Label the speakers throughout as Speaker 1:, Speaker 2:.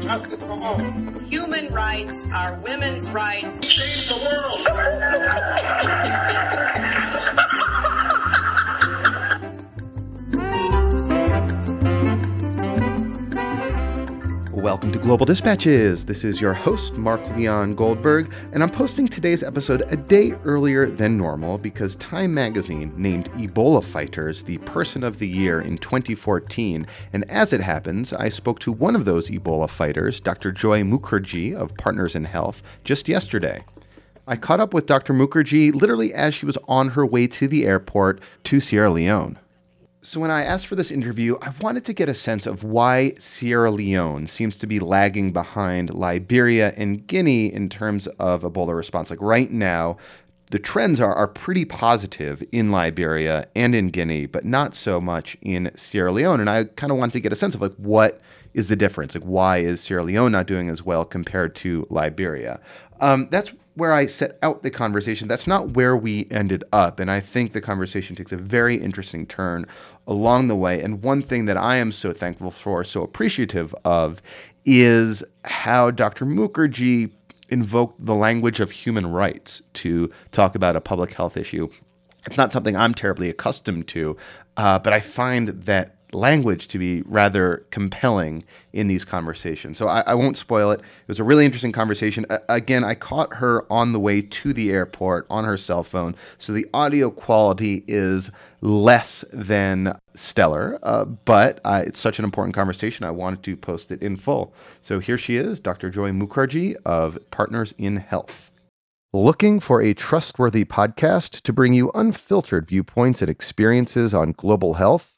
Speaker 1: justice for all.
Speaker 2: Human rights are women's rights.
Speaker 1: Change the world.
Speaker 3: Welcome to Global Dispatches. This is your host, Mark Leon Goldberg, and I'm posting today's episode a day earlier than normal because Time magazine named Ebola fighters the Person of the Year in 2014. And as it happens, I spoke to one of those Ebola fighters, Dr. Joia Mukherjee of Partners in Health, just yesterday. I caught up with Dr. Mukherjee literally as she was on her way to the airport to Sierra Leone. So, when I asked for this interview, I wanted to get a sense of why Sierra Leone seems to be lagging behind Liberia and Guinea in terms of Ebola response. Like right now, the trends are, are pretty positive in Liberia and in Guinea, but not so much in Sierra Leone. And I kind of wanted to get a sense of like what is the difference? Like why is Sierra Leone not doing as well compared to Liberia? Um, that's where I set out the conversation. That's not where we ended up. And I think the conversation takes a very interesting turn along the way. And one thing that I am so thankful for, so appreciative of, is how Dr. Mukherjee invoked the language of human rights to talk about a public health issue. It's not something I'm terribly accustomed to, uh, but I find that language to be rather compelling in these conversations. So I, I, won't spoil it. It was a really interesting conversation. Uh, again, I caught her on the way to the airport on her cell phone, so the audio quality is less than stellar, uh, but uh, it's such an important conversation. I wanted to post it in full. So here she is, Dr. Joia Mukherjee of Partners in Health. Looking for a trustworthy podcast to bring you unfiltered viewpoints and experiences on global health?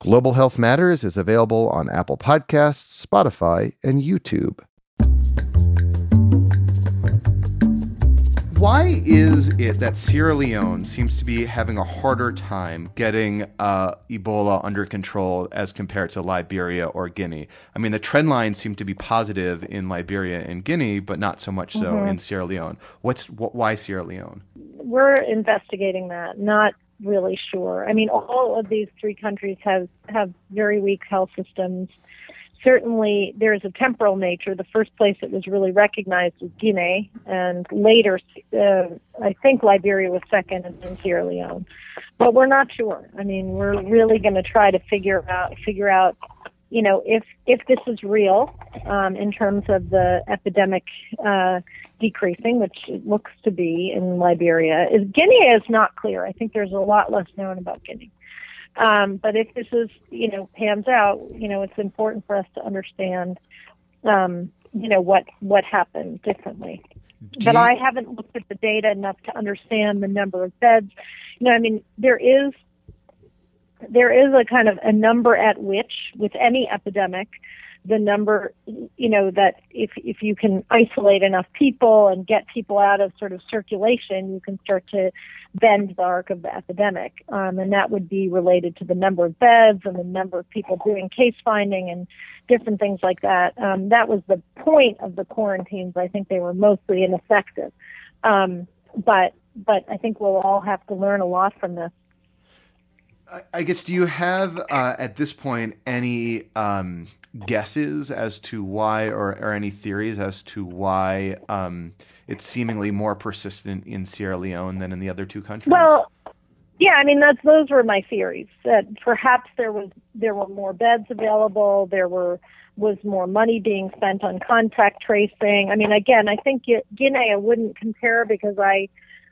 Speaker 3: Global Health Matters is available on Apple Podcasts, Spotify, and YouTube. Why is it that Sierra Leone seems to be having a harder time getting uh, Ebola under control as compared to Liberia or Guinea? I mean, the trend lines seem to be positive in Liberia and Guinea, but not so much so mm-hmm. in Sierra Leone. What's wh- why Sierra Leone?
Speaker 4: We're investigating that, not really sure. I mean, all of these three countries have have very weak health systems. Certainly, there is a temporal nature. The first place it was really recognized was Guinea, and later, uh, I think Liberia was second, and then Sierra Leone. But we're not sure. I mean, we're really going to try to figure out figure out you know, if if this is real um, in terms of the epidemic uh, decreasing, which it looks to be in Liberia, is Guinea is not clear. I think there's a lot less known about Guinea. Um, but if this is, you know, pans out, you know, it's important for us to understand, um, you know, what what happened differently. Do but you... I haven't looked at the data enough to understand the number of beds. You know, I mean, there is there is a kind of a number at which, with any epidemic, the number, you know, that if if you can isolate enough people and get people out of sort of circulation, you can start to bend the arc of the epidemic, um, and that would be related to the number of beds and the number of people doing case finding and different things like that. Um, that was the point of the quarantines. I think they were mostly ineffective, um, but but I think we'll all have to learn a lot from this.
Speaker 3: I guess, do you have uh, at this point any um, guesses as to why, or, or, any theories as to why um, it's seemingly more persistent in Sierra Leone than in the other two countries?
Speaker 4: Well, yeah, I mean that's those were my theories. That perhaps there was there were more beds available. There were was more money being spent on contact tracing. I mean, again, I think Guinea I wouldn't compare because I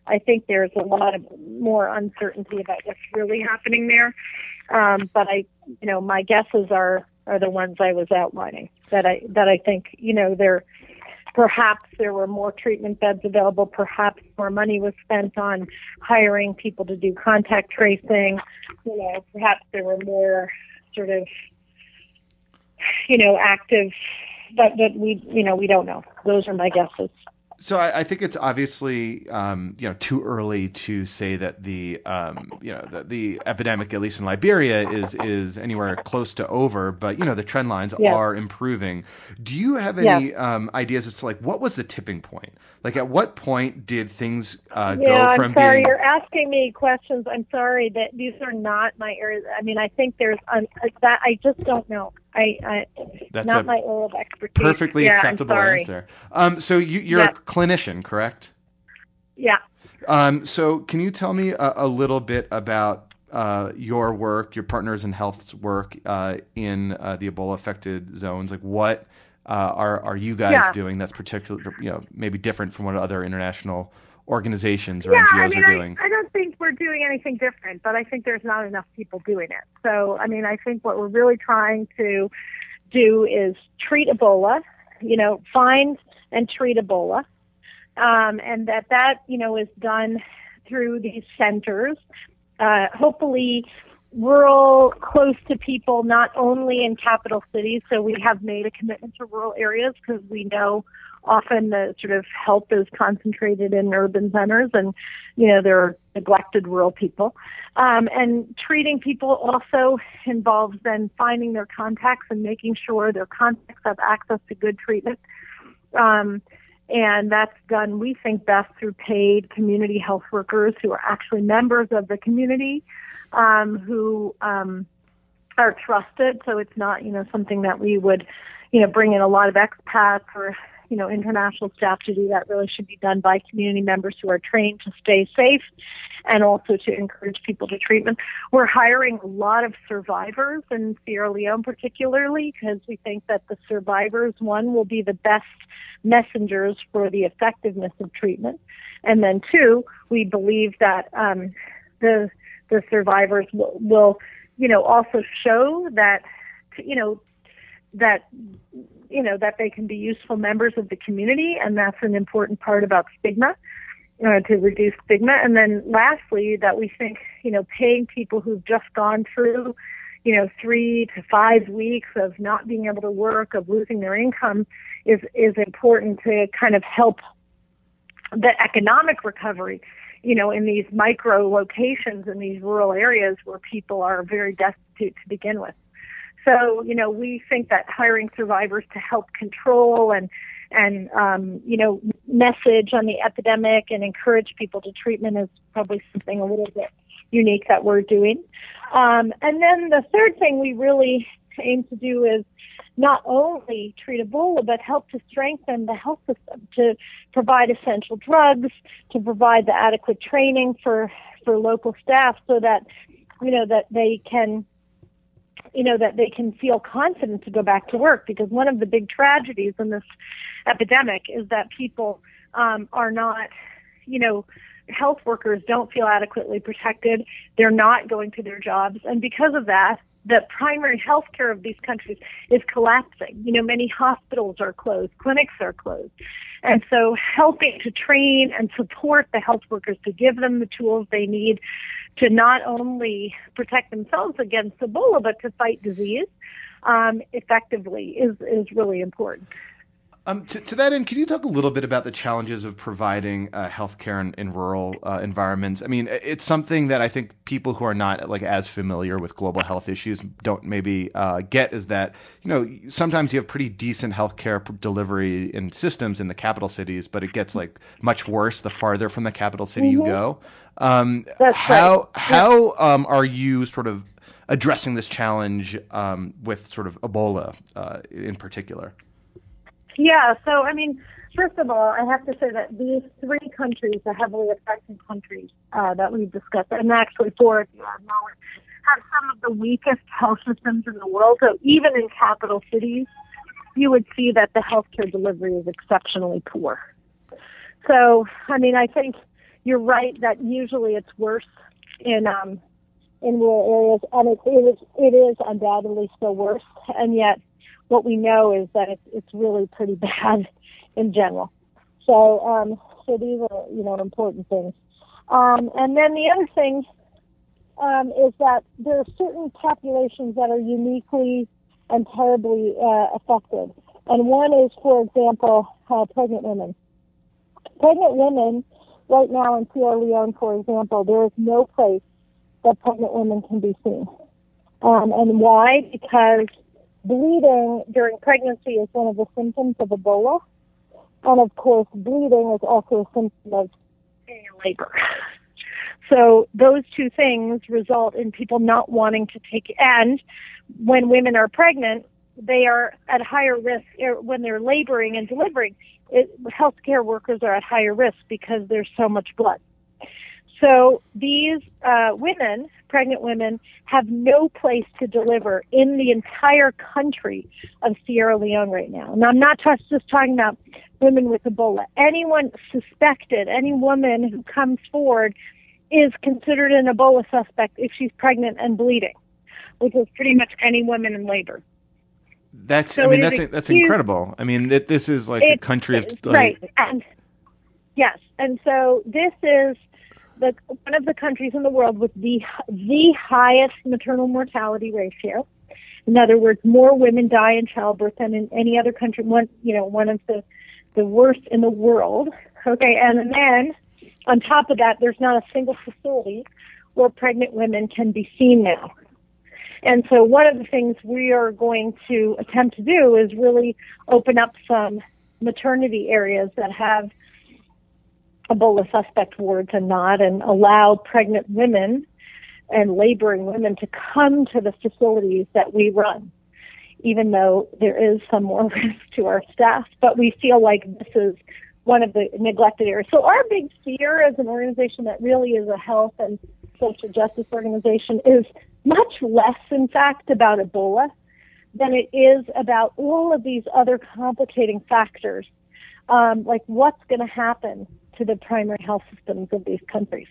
Speaker 4: I think there's a lot of more uncertainty about what's really happening there. Um, but I, you know, my guesses are are the ones I was outlining. That I that I think, you know, there perhaps there were more treatment beds available. Perhaps more money was spent on hiring people to do contact tracing. You know, perhaps there were more sort of, you know, active but that we you know we don't know. Those are my guesses.
Speaker 3: So I, I, think it's obviously um, you know too early to say that the um, you know the, the, epidemic, at least in Liberia, is is anywhere close to over. But you know the trend lines yeah. are improving. Do you have any yeah. um, ideas as to like what was the tipping point? Like at what point did things uh,
Speaker 4: yeah,
Speaker 3: go from
Speaker 4: I'm sorry,
Speaker 3: being?
Speaker 4: You're asking me questions. I'm sorry that these are not my areas. I mean, I think there's um, that. I just don't know. I, I
Speaker 3: That's
Speaker 4: not my area of expertise.
Speaker 3: Perfectly
Speaker 4: yeah,
Speaker 3: acceptable answer. Um, so you, you're yeah. a clinician, correct?
Speaker 4: Yeah.
Speaker 3: Um, so can you tell me a, a little bit about uh, your work, your partners in health's work uh, in uh, the Ebola affected zones? Like what uh, are are you guys yeah. doing that's particularly you know maybe different from what other international organizations or
Speaker 4: yeah,
Speaker 3: NGOs
Speaker 4: I mean,
Speaker 3: are doing?
Speaker 4: I, I don't think we're doing anything different, but I think there's not enough people doing it. So, I mean, I think what we're really trying to do is treat Ebola, you know, find and treat Ebola, um, and that that, you know, is done through these centers, uh, hopefully rural, close to people, not only in capital cities. So we have made a commitment to rural areas because we know often the sort of help is concentrated in urban centers and, you know, there are neglected rural people. Um, and treating people also involves then finding their contacts and making sure their contacts have access to good treatment. Um, and that's done, we think, best through paid community health workers who are actually members of the community, um, who um, are trusted. So it's not, you know, something that we would, you know, bring in a lot of expats or you know, international staff to do that really should be done by community members who are trained to stay safe and also to encourage people to treatment. We're hiring a lot of survivors in Sierra Leone particularly because we think that the survivors, one, will be the best messengers for the effectiveness of treatment. And then two, we believe that um, the the survivors will, will, you know, also show that, you know, that you know that they can be useful members of the community, and that's an important part about stigma. Uh, to reduce stigma, and then lastly, that we think you know paying people who've just gone through you know three to five weeks of not being able to work, of losing their income, is is important to kind of help the economic recovery you know, in these micro locations in these rural areas where people are very destitute to begin with. So, you know, we think that hiring survivors to help control and and um, you know message on the epidemic and encourage people to treatment is probably something a little bit unique that we're doing. Um, and then the third thing we really aim to do is not only treat Ebola, but help to strengthen the health system, to provide essential drugs, to provide the adequate training for, for local staff so that, you know, that they can you know, that they can feel confident to go back to work because one of the big tragedies in this epidemic is that people um, are not, you know, health workers don't feel adequately protected. They're not going to their jobs. And because of that, the primary health care of these countries is collapsing. You know, many hospitals are closed, clinics are closed. And so helping to train and support the health workers to give them the tools they need to not only protect themselves against Ebola, but to fight disease um, effectively is, is really important.
Speaker 3: Um, to, to, that end, can you talk a little bit about the challenges of providing uh, healthcare in, in rural uh, environments? I mean, it's something that I think people who are not like as familiar with global health issues don't maybe uh, get is that you know sometimes you have pretty decent healthcare delivery in systems in the capital cities, but it gets like much worse the farther from the capital city mm-hmm. you go. Um, how
Speaker 4: right.
Speaker 3: how um, are you sort of addressing this challenge um, with sort of Ebola uh, in particular?
Speaker 4: Yeah, so I mean, first of all, I have to say that these three countries, the heavily affected countries uh, that we've discussed, and actually four if you have have some of the weakest health systems in the world. So even in capital cities, you would see that the healthcare delivery is exceptionally poor. So, I mean, I think you're right that usually it's worse in um, in rural areas, and it, it is it is undoubtedly still worse, and yet what we know is that it's, it's really pretty bad in general. So, um, so these are, you know, important things. Um, and then the other thing um, is that there are certain populations that are uniquely and terribly uh, affected. And one is, for example, uh, pregnant women. Pregnant women, right now in Sierra Leone, for example, there is no place that pregnant women can be seen. Um, and why? Because bleeding during pregnancy is one of the symptoms of Ebola. And of course, bleeding is also a symptom of labor. So those two things result in people not wanting to take, and when women are pregnant, they are at higher risk er, when they're laboring and delivering. It, healthcare workers are at higher risk because there's so much blood. So these uh, women, pregnant women, have no place to deliver in the entire country of Sierra Leone right now. And I'm not just talking about women with Ebola. Anyone suspected, any woman who comes forward is considered an Ebola suspect if she's pregnant and bleeding, which is pretty much any woman in labor.
Speaker 3: That's so I mean that's that's huge, incredible. I mean that this is like a country of like,
Speaker 4: right and yes, and so this is the one of the countries in the world with the the highest maternal mortality ratio. In other words, more women die in childbirth than in any other country. One, you know, one of the the worst in the world. Okay, and then on top of that, there's not a single facility where pregnant women can be seen now. And so one of the things we are going to attempt to do is really open up some maternity areas that have Ebola suspect wards and not, and allow pregnant women and laboring women to come to the facilities that we run, even though there is some more risk to our staff. But we feel like this is one of the neglected areas. So our big fear as an organization that really is a health and social justice organization is much less, in fact, about Ebola than it is about all of these other complicating factors, um, like what's going to happen to the primary health systems of these countries.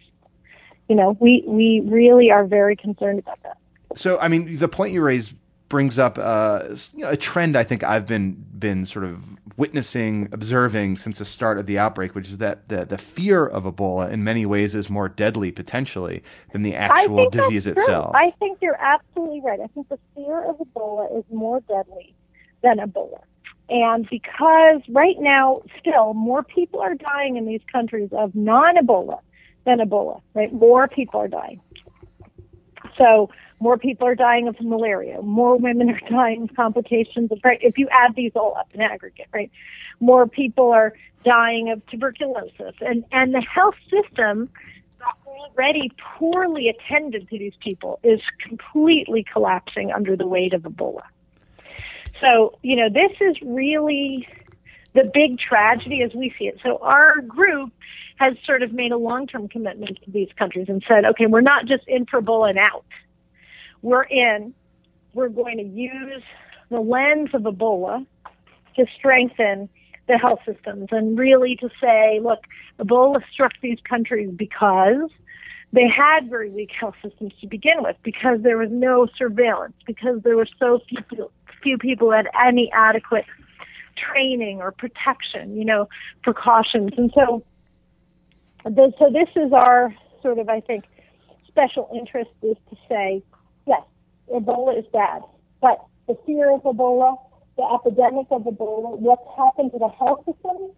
Speaker 4: You know, we, we really are very concerned about that.
Speaker 3: So, I mean, the point you raise brings up uh, you know, a trend I think I've been been sort of witnessing, observing since the start of the outbreak, which is that the, the fear of Ebola in many ways is more deadly potentially than the actual disease itself.
Speaker 4: I think you're absolutely right. I think the fear of Ebola is more deadly than Ebola. And because right now, still, more people are dying in these countries of non Ebola than Ebola, right? More people are dying. So more people are dying of malaria. More women are dying of complications of, right? If you add these all up in aggregate, right? More people are dying of tuberculosis. And, and the health system, already poorly attended to these people, is completely collapsing under the weight of Ebola. So, you know, this is really the big tragedy as we see it. So our group has sort of made a long-term commitment to these countries and said, okay, we're not just in for and out we're in, we're going to use the lens of Ebola to strengthen the health systems and really to say, look, Ebola struck these countries because they had very weak health systems to begin with, because there was no surveillance, because there were so few, few people had any adequate training or protection, you know, precautions. And so, so this is our sort of, I think, special interest is to say, yes, Ebola is bad, but the fear of Ebola, the epidemic of Ebola, what's happened to the health system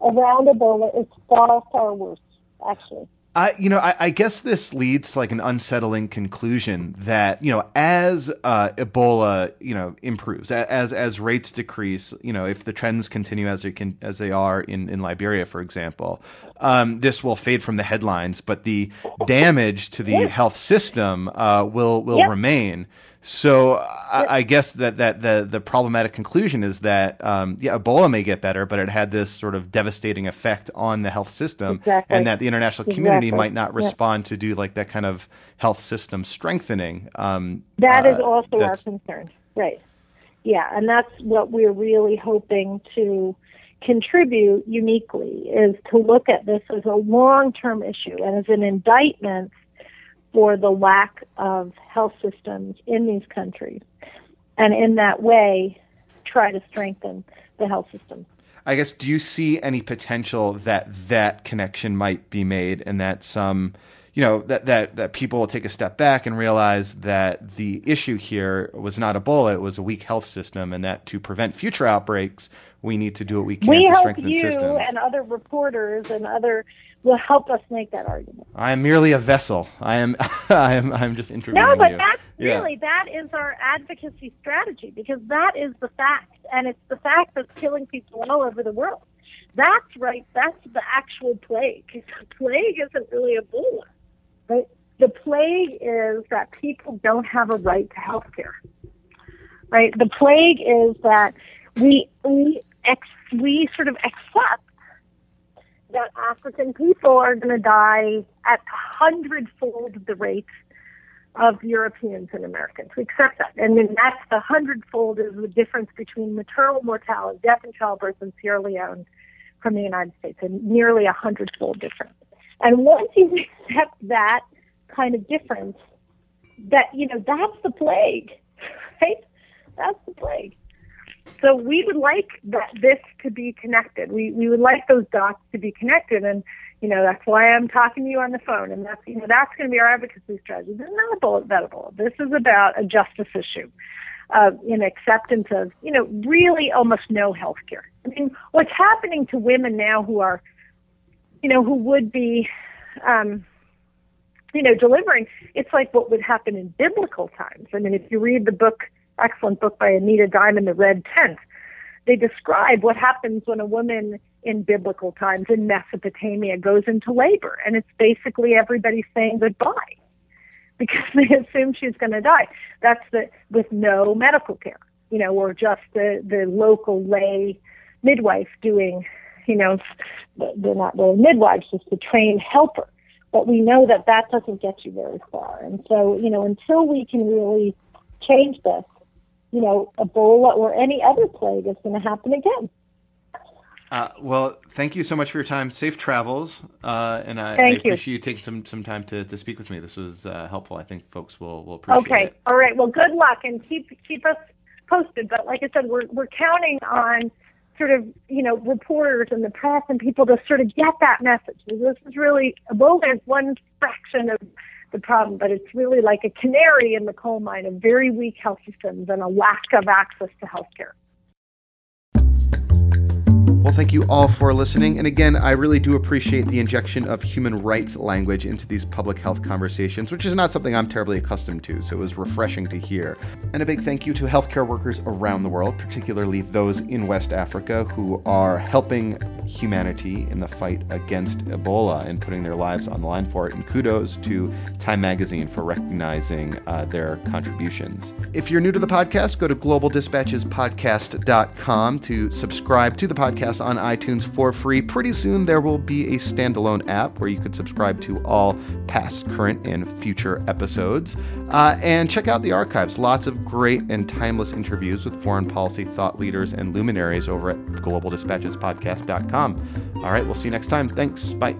Speaker 4: around Ebola is far, far worse, actually.
Speaker 3: I, you know, I, I, guess this leads to like an unsettling conclusion that you know, as uh, Ebola, you know, improves, as as rates decrease, you know, if the trends continue as they can as they are in in Liberia, for example, um, this will fade from the headlines, but the damage to the health system uh, will will yep. remain. So I, I, guess that, that the the problematic conclusion is that um, yeah, Ebola may get better, but it had this sort of devastating effect on the health system,
Speaker 4: exactly.
Speaker 3: and that the international community exactly. might not respond to do like that kind of health system strengthening. Um,
Speaker 4: that uh, is also our concern, right? Yeah, and that's what we're really hoping to contribute uniquely is to look at this as a long term issue and as an indictment for the lack of health systems in these countries. And in that way, try to strengthen the health system.
Speaker 3: I guess, do you see any potential that that connection might be made and that some, you know that that that people will take a step back and realize that the issue here was not Ebola; it was a weak health system, and that to prevent future outbreaks, we need to do what we can
Speaker 4: we
Speaker 3: to strengthen
Speaker 4: you
Speaker 3: systems.
Speaker 4: and other reporters and other will help us make that argument.
Speaker 3: I am merely a vessel. I am I am I'm just interviewing
Speaker 4: No, but
Speaker 3: you.
Speaker 4: that's
Speaker 3: Yeah.
Speaker 4: really that is our advocacy strategy because that is the fact, and it's the fact that's killing people all over the world. That's right. That's the actual plague. The plague isn't really Ebola, right? The plague is that people don't have a right to health care, right? The plague is that we we ex, we sort of accept that African people are going to die at hundredfold the rate of Europeans and Americans. We accept that. And then that's the hundredfold is the difference between maternal mortality, death in childbirth in Sierra Leone from the United States, and nearly a hundredfold difference. And once you accept that kind of difference, that, you know, that's the plague, right? That's the plague. So we would like that this to be connected. We we would like those dots to be connected, and you know that's why I'm talking to you on the phone, and that's you know that's going to be our advocacy strategy. This is not a about Ebola. This is about a justice issue, uh, in acceptance of you know really almost no health care. I mean, what's happening to women now who are, you know, who would be, um, you know, delivering? It's like what would happen in biblical times. I mean, if you read the book excellent book by Anita Diamant, The Red Tent. They describe what happens when a woman in biblical times in Mesopotamia goes into labor. And it's basically everybody saying goodbye because they assume she's going to die. That's the, with no medical care, you know, or just the, the local lay midwife doing, you know, they're not really midwives, just a trained helper. But we know that that doesn't get you very far. And so, you know, until we can really change this, you know, Ebola or any other plague is going to happen again.
Speaker 3: Uh, well, thank you so much for your time. Safe travels, uh, and I, I
Speaker 4: you.
Speaker 3: appreciate you taking some some time to, to speak with me. This was uh, helpful. I think folks will will appreciate
Speaker 4: Okay.
Speaker 3: it.
Speaker 4: All right. Well, good luck and keep keep us posted. But like I said, we're we're counting on sort of you know reporters and the press and people to sort of get that message. This is really Ebola is one fraction of the problem, but it's really like a canary in the coal mine of very weak health systems and a lack of access to health care.
Speaker 3: Well, thank you all for listening. And again, I really do appreciate the injection of human rights language into these public health conversations, which is not something I'm terribly accustomed to. So it was refreshing to hear. And a big thank you to healthcare workers around the world, particularly those in West Africa who are helping humanity in the fight against Ebola and putting their lives on the line for it. And kudos to Time Magazine for recognizing uh, their contributions. If you're new to the podcast, go to globaldispatchespodcast.com to subscribe to the podcast on iTunes for free. Pretty soon, there will be a standalone app where you could subscribe to all past, current, and future episodes. Uh, and check out the archives. Lots of great and timeless interviews with foreign policy thought leaders and luminaries over at globaldispatchespodcast.com. All right, we'll see you next time. Thanks. Bye.